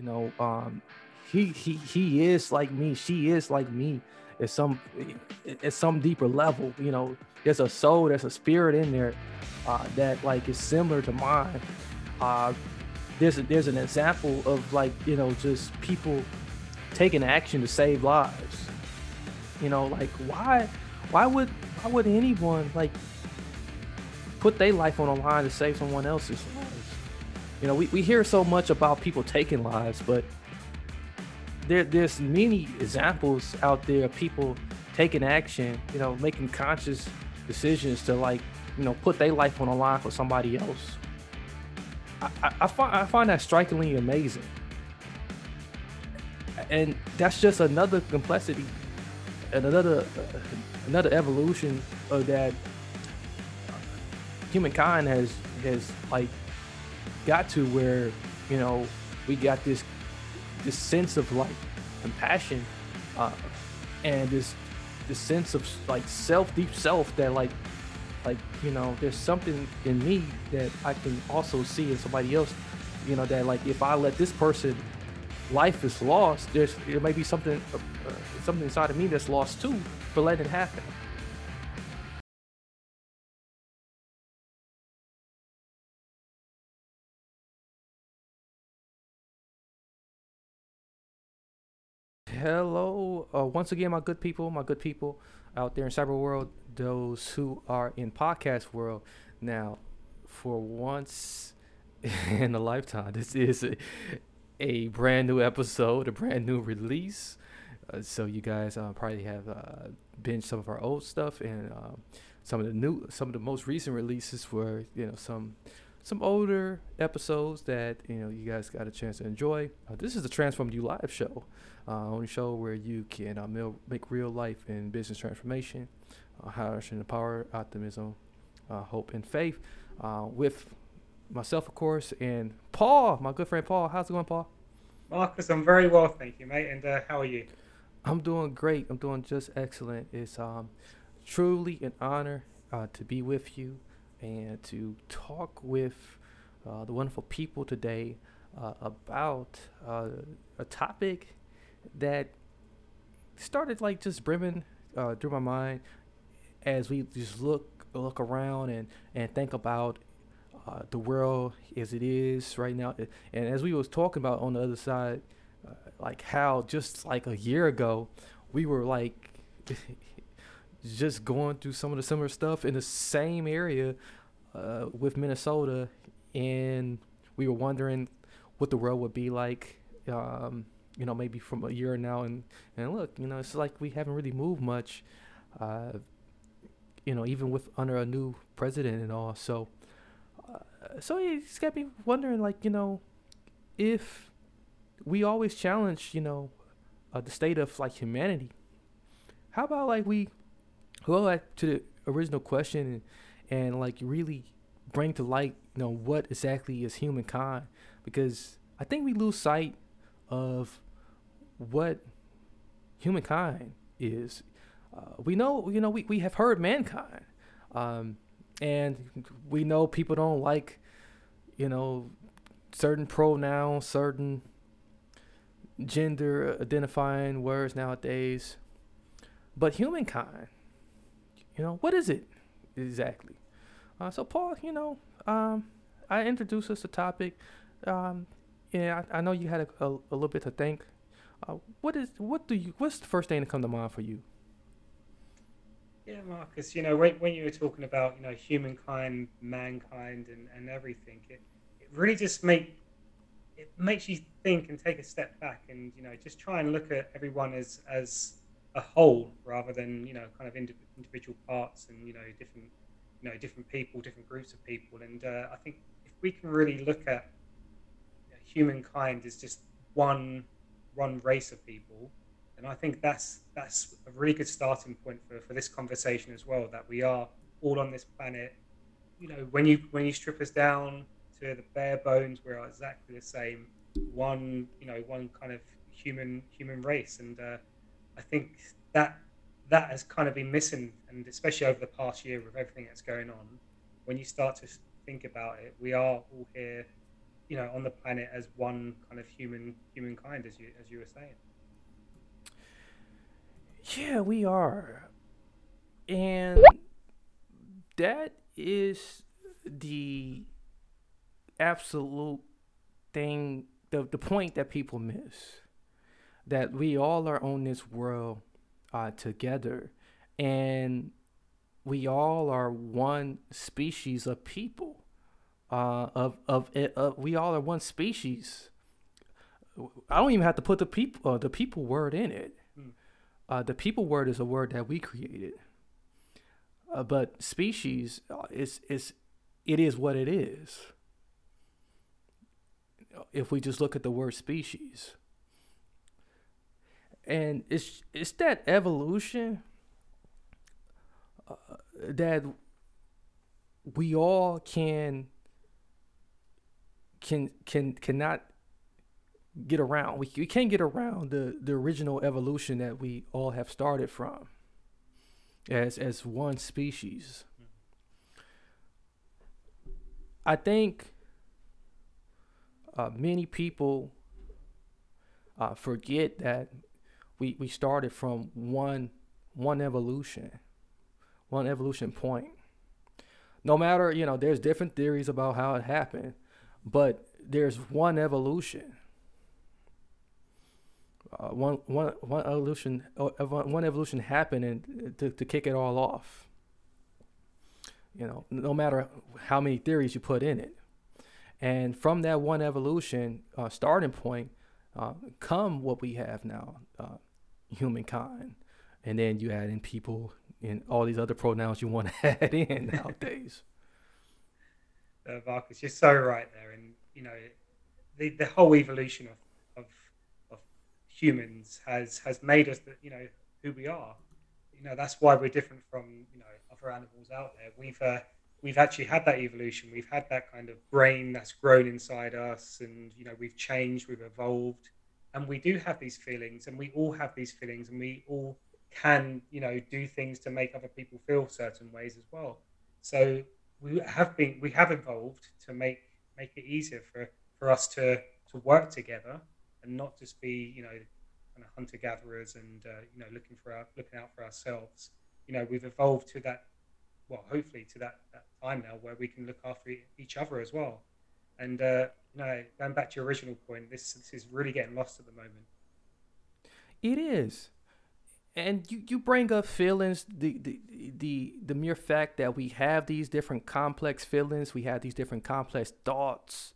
You know, um, he he he is like me. She is like me. At some at some deeper level, you know, there's a soul, there's a spirit in there uh, that like is similar to mine. Uh, there's a, there's an example of like you know just people taking action to save lives. You know, like why why would why would anyone like put their life on the line to save someone else's lives? You know, we, we hear so much about people taking lives, but there there's many examples out there of people taking action, you know, making conscious decisions to like, you know, put their life on the line for somebody else. I, I, I find I find that strikingly amazing. And that's just another complexity and another uh, another evolution of that humankind has has like got to where you know we got this this sense of like compassion uh, and this this sense of like self deep self that like like you know there's something in me that i can also see in somebody else you know that like if i let this person life is lost there's there may be something uh, something inside of me that's lost too for letting it happen hello uh, once again my good people my good people out there in cyber world those who are in podcast world. Now for once in a lifetime this is a, a brand new episode a brand new release. Uh, so you guys uh, probably have uh, binged some of our old stuff and um, some of the new some of the most recent releases were you know some some older episodes that you know you guys got a chance to enjoy. Uh, this is the Transform U Live show, uh, only show where you can uh, make real life and business transformation, uh, harnessing the power, optimism, uh, hope, and faith. Uh, with myself, of course, and Paul, my good friend Paul. How's it going, Paul? Marcus, I'm very well, thank you, mate. And uh, how are you? I'm doing great. I'm doing just excellent. It's um, truly an honor uh, to be with you and to talk with uh, the wonderful people today uh, about uh, a topic that started like just brimming uh, through my mind as we just look look around and and think about uh, the world as it is right now. And as we was talking about on the other side uh, like how just like a year ago we were like just going through some of the similar stuff in the same area uh, with Minnesota, and we were wondering what the world would be like, um, you know, maybe from a year now. And and look, you know, it's like we haven't really moved much, uh, you know, even with under a new president and all. So, uh, so it's got me wondering, like, you know, if we always challenge, you know, uh, the state of like humanity. How about like we go back to the original question and, and like really bring to light, you know, what exactly is humankind? Because I think we lose sight of what humankind is. Uh, we know, you know, we, we have heard mankind, um, and we know people don't like, you know, certain pronouns, certain gender identifying words nowadays. But humankind, you know, what is it exactly? Uh, so, Paul, you know, um, I introduced us to topic. Um, yeah, I, I, know you had a, a, a little bit to think. Uh, what is what do you? What's the first thing to come to mind for you? Yeah, Marcus. You know, when, when you were talking about you know humankind, mankind, and, and everything, it, it really just make it makes you think and take a step back, and you know, just try and look at everyone as as a whole rather than you know kind of individual parts and you know different you know different people, different groups of people. And uh, I think if we can really look at humankind as just one one race of people, and I think that's that's a really good starting point for, for this conversation as well. That we are all on this planet. You know, when you when you strip us down to the bare bones, we're exactly the same. One, you know, one kind of human human race, and uh, I think that that has kind of been missing, and especially over the past year with everything that's going on. When you start to think about it, we are all here, you know, on the planet as one kind of human humankind, as you as you were saying. Yeah, we are. And that is the absolute thing, the, the point that people miss. That we all are on this world uh, together. And we all are one species of people. Uh, of, of, of we all are one species. I don't even have to put the people uh, the people word in it. Uh, the people word is a word that we created. Uh, but species uh, is is it is what it is. If we just look at the word species, and it's it's that evolution uh, that we all can can can cannot get around. We, we can't get around the, the original evolution that we all have started from as as one species. I think uh, many people uh, forget that we, we started from one one evolution, one evolution point. No matter, you know, there's different theories about how it happened, but there's one evolution uh, one one one evolution uh, one evolution happened, uh, to, to kick it all off. You know, no matter how many theories you put in it, and from that one evolution uh, starting point, uh, come what we have now, uh, humankind, and then you add in people and all these other pronouns you want to add in nowadays. uh, Marcus, you're so right there, and you know, the the whole evolution of of, of humans has has made us that you know who we are. You know that's why we're different from you know other animals out there. We've uh, we've actually had that evolution. We've had that kind of brain that's grown inside us, and you know we've changed, we've evolved, and we do have these feelings, and we all have these feelings, and we all can you know do things to make other people feel certain ways as well. So we have been we have evolved to make make it easier for for us to to work together and not just be you know kind of hunter gatherers and uh, you know looking for our, looking out for ourselves. You know we've evolved to that well hopefully to that, that time now where we can look after each other as well. And uh, you know going back to your original point, this this is really getting lost at the moment. It is. And you, you bring up feelings, the, the the the mere fact that we have these different complex feelings, we have these different complex thoughts,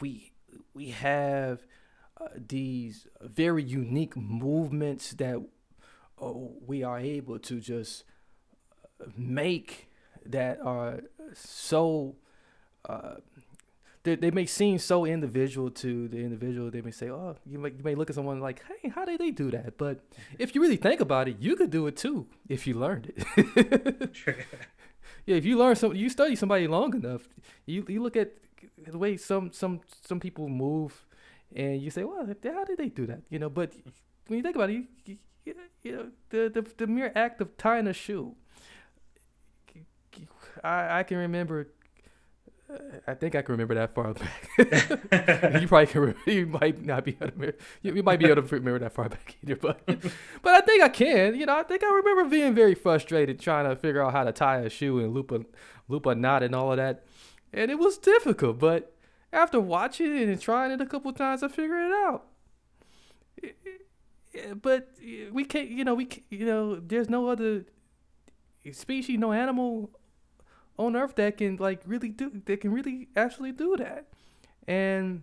we we have uh, these very unique movements that uh, we are able to just uh, make that are so uh, they, they may seem so individual to the individual they may say oh you may, you may look at someone like hey how did they do that but if you really think about it you could do it too if you learned it yeah if you learn some you study somebody long enough you, you look at the way some some some people move, and you say, well, how did they do that? You know, but when you think about it, you, you, you know, the, the the mere act of tying a shoe. I I can remember. I think I can remember that far back. you probably can. Remember, you might not be able to. Remember, you, you might be able to remember that far back either, but but I think I can. You know, I think I remember being very frustrated trying to figure out how to tie a shoe and loop a loop a knot and all of that and it was difficult. But after watching it and trying it a couple times, I figured it out. but we can't, you know, we you know, there's no other species, no animal on Earth that can like really do, that can really actually do that, and.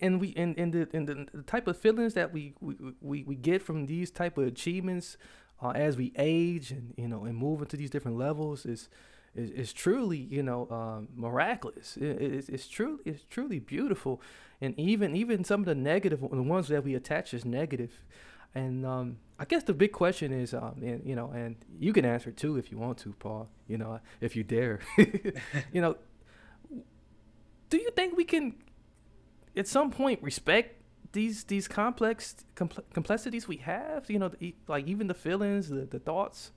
And we and, and the and the, type of feelings that we we, we, we get from these type of achievements uh, as we age and you know and move into these different levels is is, is truly you know um, miraculous. It, it's, it's truly it's truly beautiful, and even even some of the negative the ones that we attach as negative, and um, I guess the big question is um, and you know and you can answer too if you want to, Paul. You know if you dare, you know. Do you think we can at some point respect these these complex compl- complexities we have you know the, like even the feelings the, the thoughts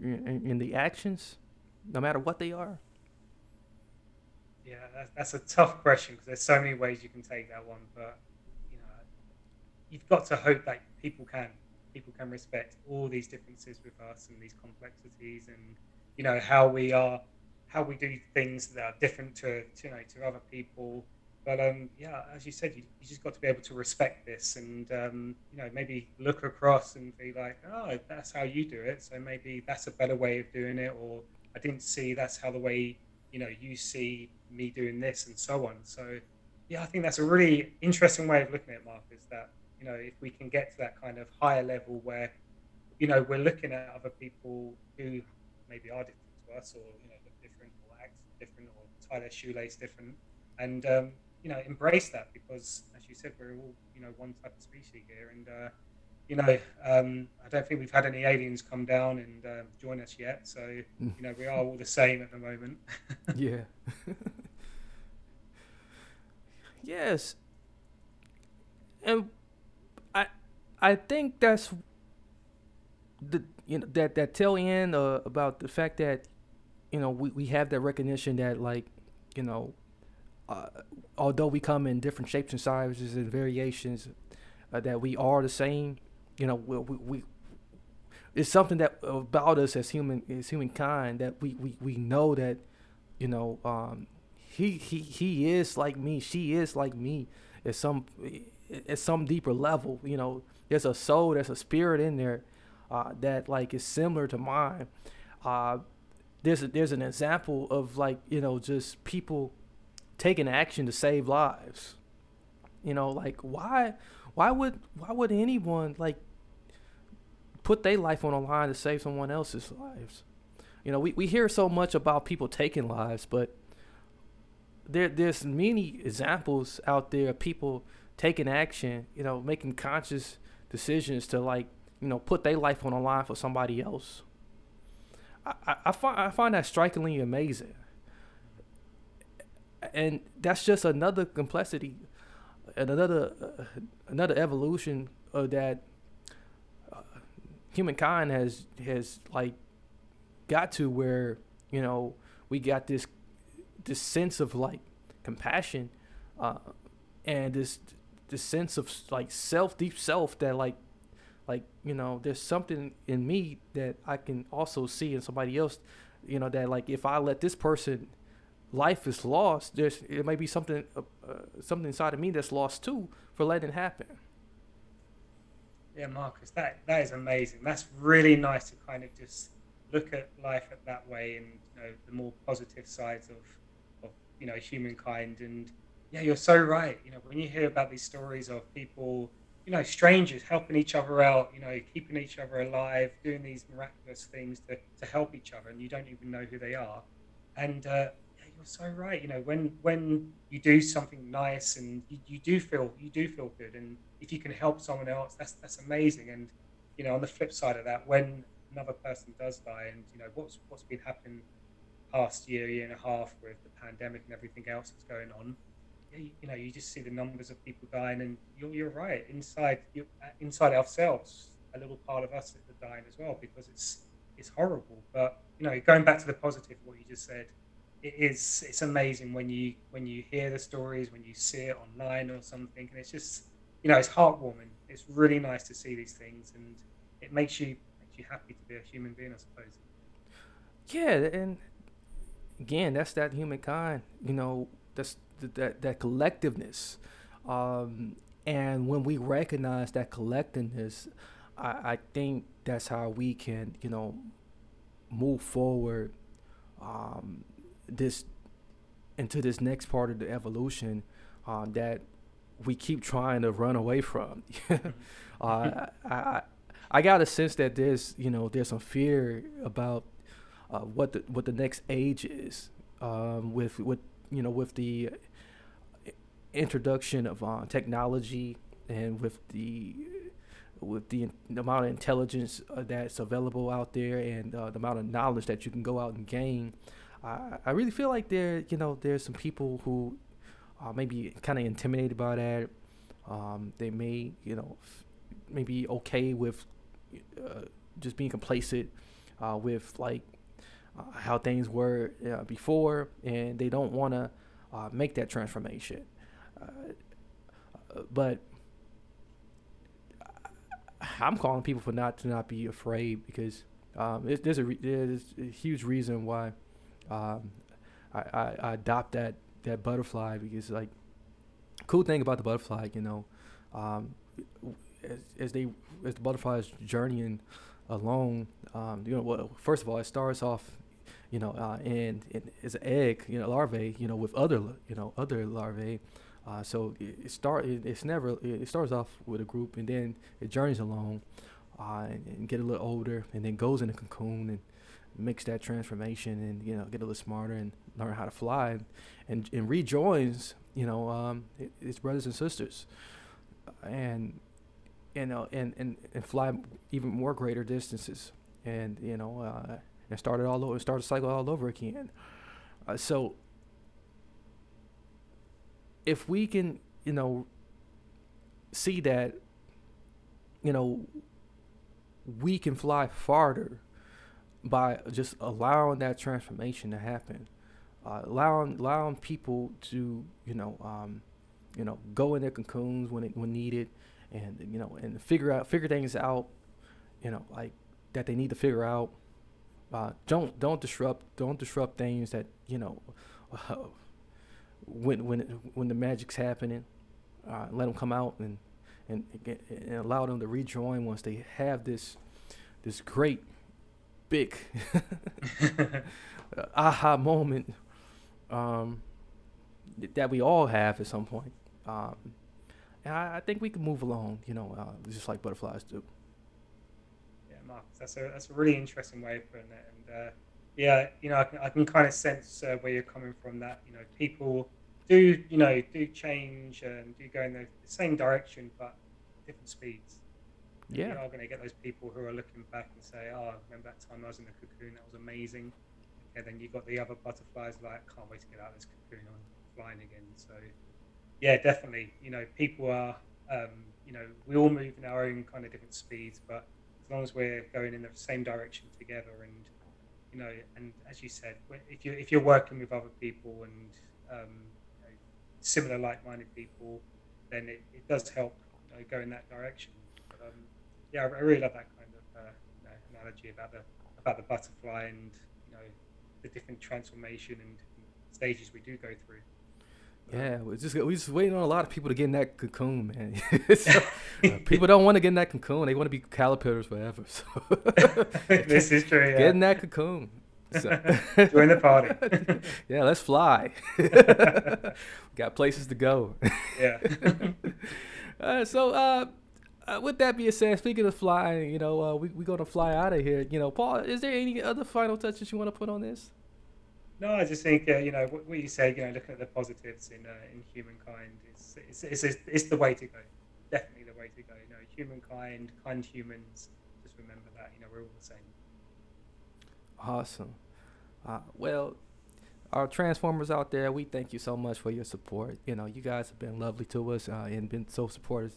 and, and the actions no matter what they are Yeah, that's, that's a tough question because there's so many ways you can take that one, but you know, you've got to hope that people can people can respect all these differences with us and these complexities and you know how we are how we do things that are different to, to you know to other people. But um, yeah, as you said, you, you just got to be able to respect this and um, you know maybe look across and be like, oh, that's how you do it, so maybe that's a better way of doing it, or I didn't see that's how the way you know you see me doing this and so on. So yeah, I think that's a really interesting way of looking at Mark. Is that you know if we can get to that kind of higher level where you know we're looking at other people who maybe are different to us, or you know look different, or act different, or tie their shoelace different, and um, you know embrace that because as you said, we're all you know one type of species here, and uh, you know um, I don't think we've had any aliens come down and uh, join us yet. So you know we are all the same at the moment. yeah yes and i i think that's the you know that that tail end uh, about the fact that you know we, we have that recognition that like you know uh, although we come in different shapes and sizes and variations uh, that we are the same you know we, we, we it's something that about us as human as humankind that we, we, we know that you know um, he, he he is like me she is like me at some at some deeper level you know. There's a soul there's a spirit in there uh, that like is similar to mine. Uh, there's a, there's an example of like you know just people taking action to save lives. You know like why why would why would anyone like put their life on the line to save someone else's lives? You know we, we hear so much about people taking lives but there there's many examples out there of people taking action you know making conscious decisions to like you know put their life on the line for somebody else. I, I, I find I find that strikingly amazing and that's just another complexity and another uh, another evolution of that uh, humankind has has like got to where you know we got this this sense of like compassion uh, and this this sense of like self deep self that like like you know there's something in me that I can also see in somebody else you know that like if I let this person life is lost there's it might be something uh, uh, something inside of me that's lost too for letting it happen Yeah, Marcus, that that is amazing. That's really nice to kind of just look at life at that way and you know the more positive sides of of you know humankind. And yeah, you're so right. You know, when you hear about these stories of people, you know, strangers helping each other out, you know, keeping each other alive, doing these miraculous things to to help each other, and you don't even know who they are. And uh, you're so right. You know, when when you do something nice and you, you do feel you do feel good, and if you can help someone else, that's that's amazing. And you know, on the flip side of that, when another person does die, and you know what's what's been happening past year, year and a half with the pandemic and everything else that's going on, you, you know, you just see the numbers of people dying, and you're you're right. Inside you, uh, inside ourselves, a little part of us is dying as well because it's it's horrible. But you know, going back to the positive, what you just said, it is it's amazing when you when you hear the stories, when you see it online or something, and it's just you know it's heartwarming. It's really nice to see these things, and it makes you makes you happy to be a human being, I suppose. Yeah, and again, that's that humankind. You know, that's that that collectiveness. Um, and when we recognize that collectiveness, I, I think that's how we can, you know, move forward um, this into this next part of the evolution uh, that we keep trying to run away from. uh, I, I got a sense that there's you know there's some fear about uh, what the what the next age is um, with with you know with the introduction of uh, technology and with the with the, the amount of intelligence uh, that's available out there and uh, the amount of knowledge that you can go out and gain, I, I really feel like there you know there's some people who uh, maybe kind of intimidated by that. Um, they may you know f- maybe okay with uh, just being complacent uh, with like uh, how things were before, and they don't want to make that transformation. but I'm calling people for not to not be afraid because um, it, there's a re- there's a huge reason why um, I, I, I, adopt that that butterfly because like cool thing about the butterfly, you know, um, as, as they as the butterfly is journeying along, um, you know, well, first of all, it starts off, you know, uh, and, as an egg, you know, larvae, you know, with other, you know, other larvae, uh, so it, it start it, it's never it starts off with a group and then it journeys along uh, and, and, get a little older and then goes in a cocoon and makes that transformation and you know get a little smarter and learn how to fly and and, and rejoins you know um, its brothers and sisters. And you know and, and and fly even more greater distances. And you know uh, and start it all over start a cycle all over again. Uh, so if we can, you know, see that, you know, we can fly farther by just allowing that transformation to happen, uh, allowing allowing people to, you know, um, you know, go in their cocoons when it, when needed, and you know, and figure out figure things out, you know, like that they need to figure out. Uh, don't don't disrupt don't disrupt things that you know. Uh, when when when the magic's happening, uh, let them come out and, and and allow them to rejoin once they have this this great big aha moment um, that we all have at some point. Um, and I, I, think we can move along, you know, uh, just like butterflies do. Yeah, Mark, that's a that's a really interesting way of putting it, and uh, yeah, you know, I can, I can kind of sense uh, where you're coming from. That you know, people do you know do change and do go in the same direction but different speeds. Yeah, you are going to get those people who are looking back and say, "Oh, I remember that time I was in the cocoon? That was amazing." And then you've got the other butterflies like, "Can't wait to get out of this cocoon. I'm flying again." So, yeah, definitely. You know, people are. Um, you know, we all move in our own kind of different speeds, but as long as we're going in the same direction together, and you know, and as you said, if you if you're working with other people and um, similar like-minded people, then it, it does help you know, go in that direction. Um, yeah, I, really love that kind of uh, you know, analogy about the about the butterfly and you know the different transformation and stages we do go through. Yeah, we're just we're just waiting on a lot of people to get in that cocoon, man. so, uh, people don't want to get in that cocoon; they want to be caterpillars forever. So this is true. Yeah. Get in that cocoon. So. Join the party. yeah, let's fly. Got places to go. yeah. Uh, so, uh, uh, with that being said, speaking of flying, you know, uh, we we gonna fly out of here. You know, Paul, is there any other final touches you want to put on this? No, I just think uh, you know what, what, you said. You know, looking at the positives in uh, in humankind, it's it's, it's it's, it's the way to go. Definitely the way to go. You know, humankind, kind humans. Just remember that. You know, we're all the same. Awesome. Uh, well, our Transformers out there, we thank you so much for your support. You know, you guys have been lovely to us uh, and been so supportive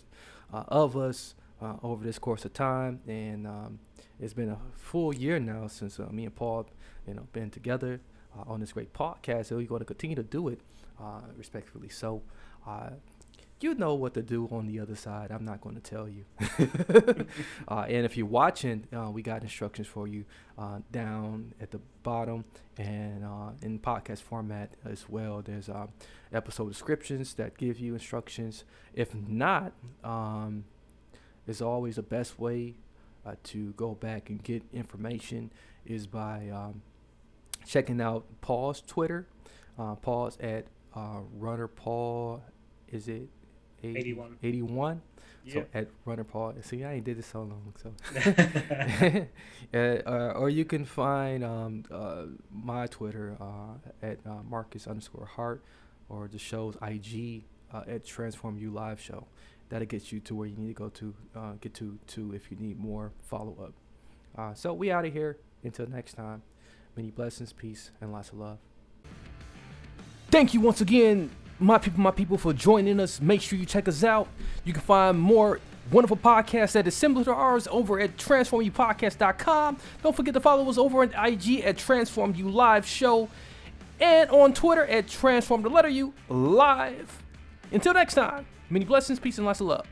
uh, of us uh, over this course of time. And um, it's been a full year now since uh, me and Paul, you know, been together. uh, on this great podcast. So we're going to continue to do it uh, respectfully. So uh, you know what to do on the other side. I'm not going to tell you. uh, and if you're watching, uh, we got instructions for you uh, down at the bottom and uh, in podcast format as well. There's uh, episode descriptions that give you instructions. If not, um, there's always the best way uh, to go back and get information is by um, checking out Paul's Twitter. Paul's at Runner Paul. Is it 81. 81. Yeah. So at Runner Paul. See, I ain't did this so long. So, uh, uh, or you can find um, uh, my Twitter uh, at uh, Marcus underscore Hart, or the show's IG uh, at Transform U Live Show. That'll get you to where you need to go to uh, get to to if you need more follow up. Uh, so we out of here. Until next time, many blessings, peace, and lots of love. Thank you once again, my people, my people, for joining us. Make sure you check us out. You can find more wonderful podcasts that is similar to ours over at transformupodcast.com. Don't forget to follow us over on IG at Transform U Live Show and on Twitter at Transform the Letter U Live. Until next time, many blessings, peace, and lots of love.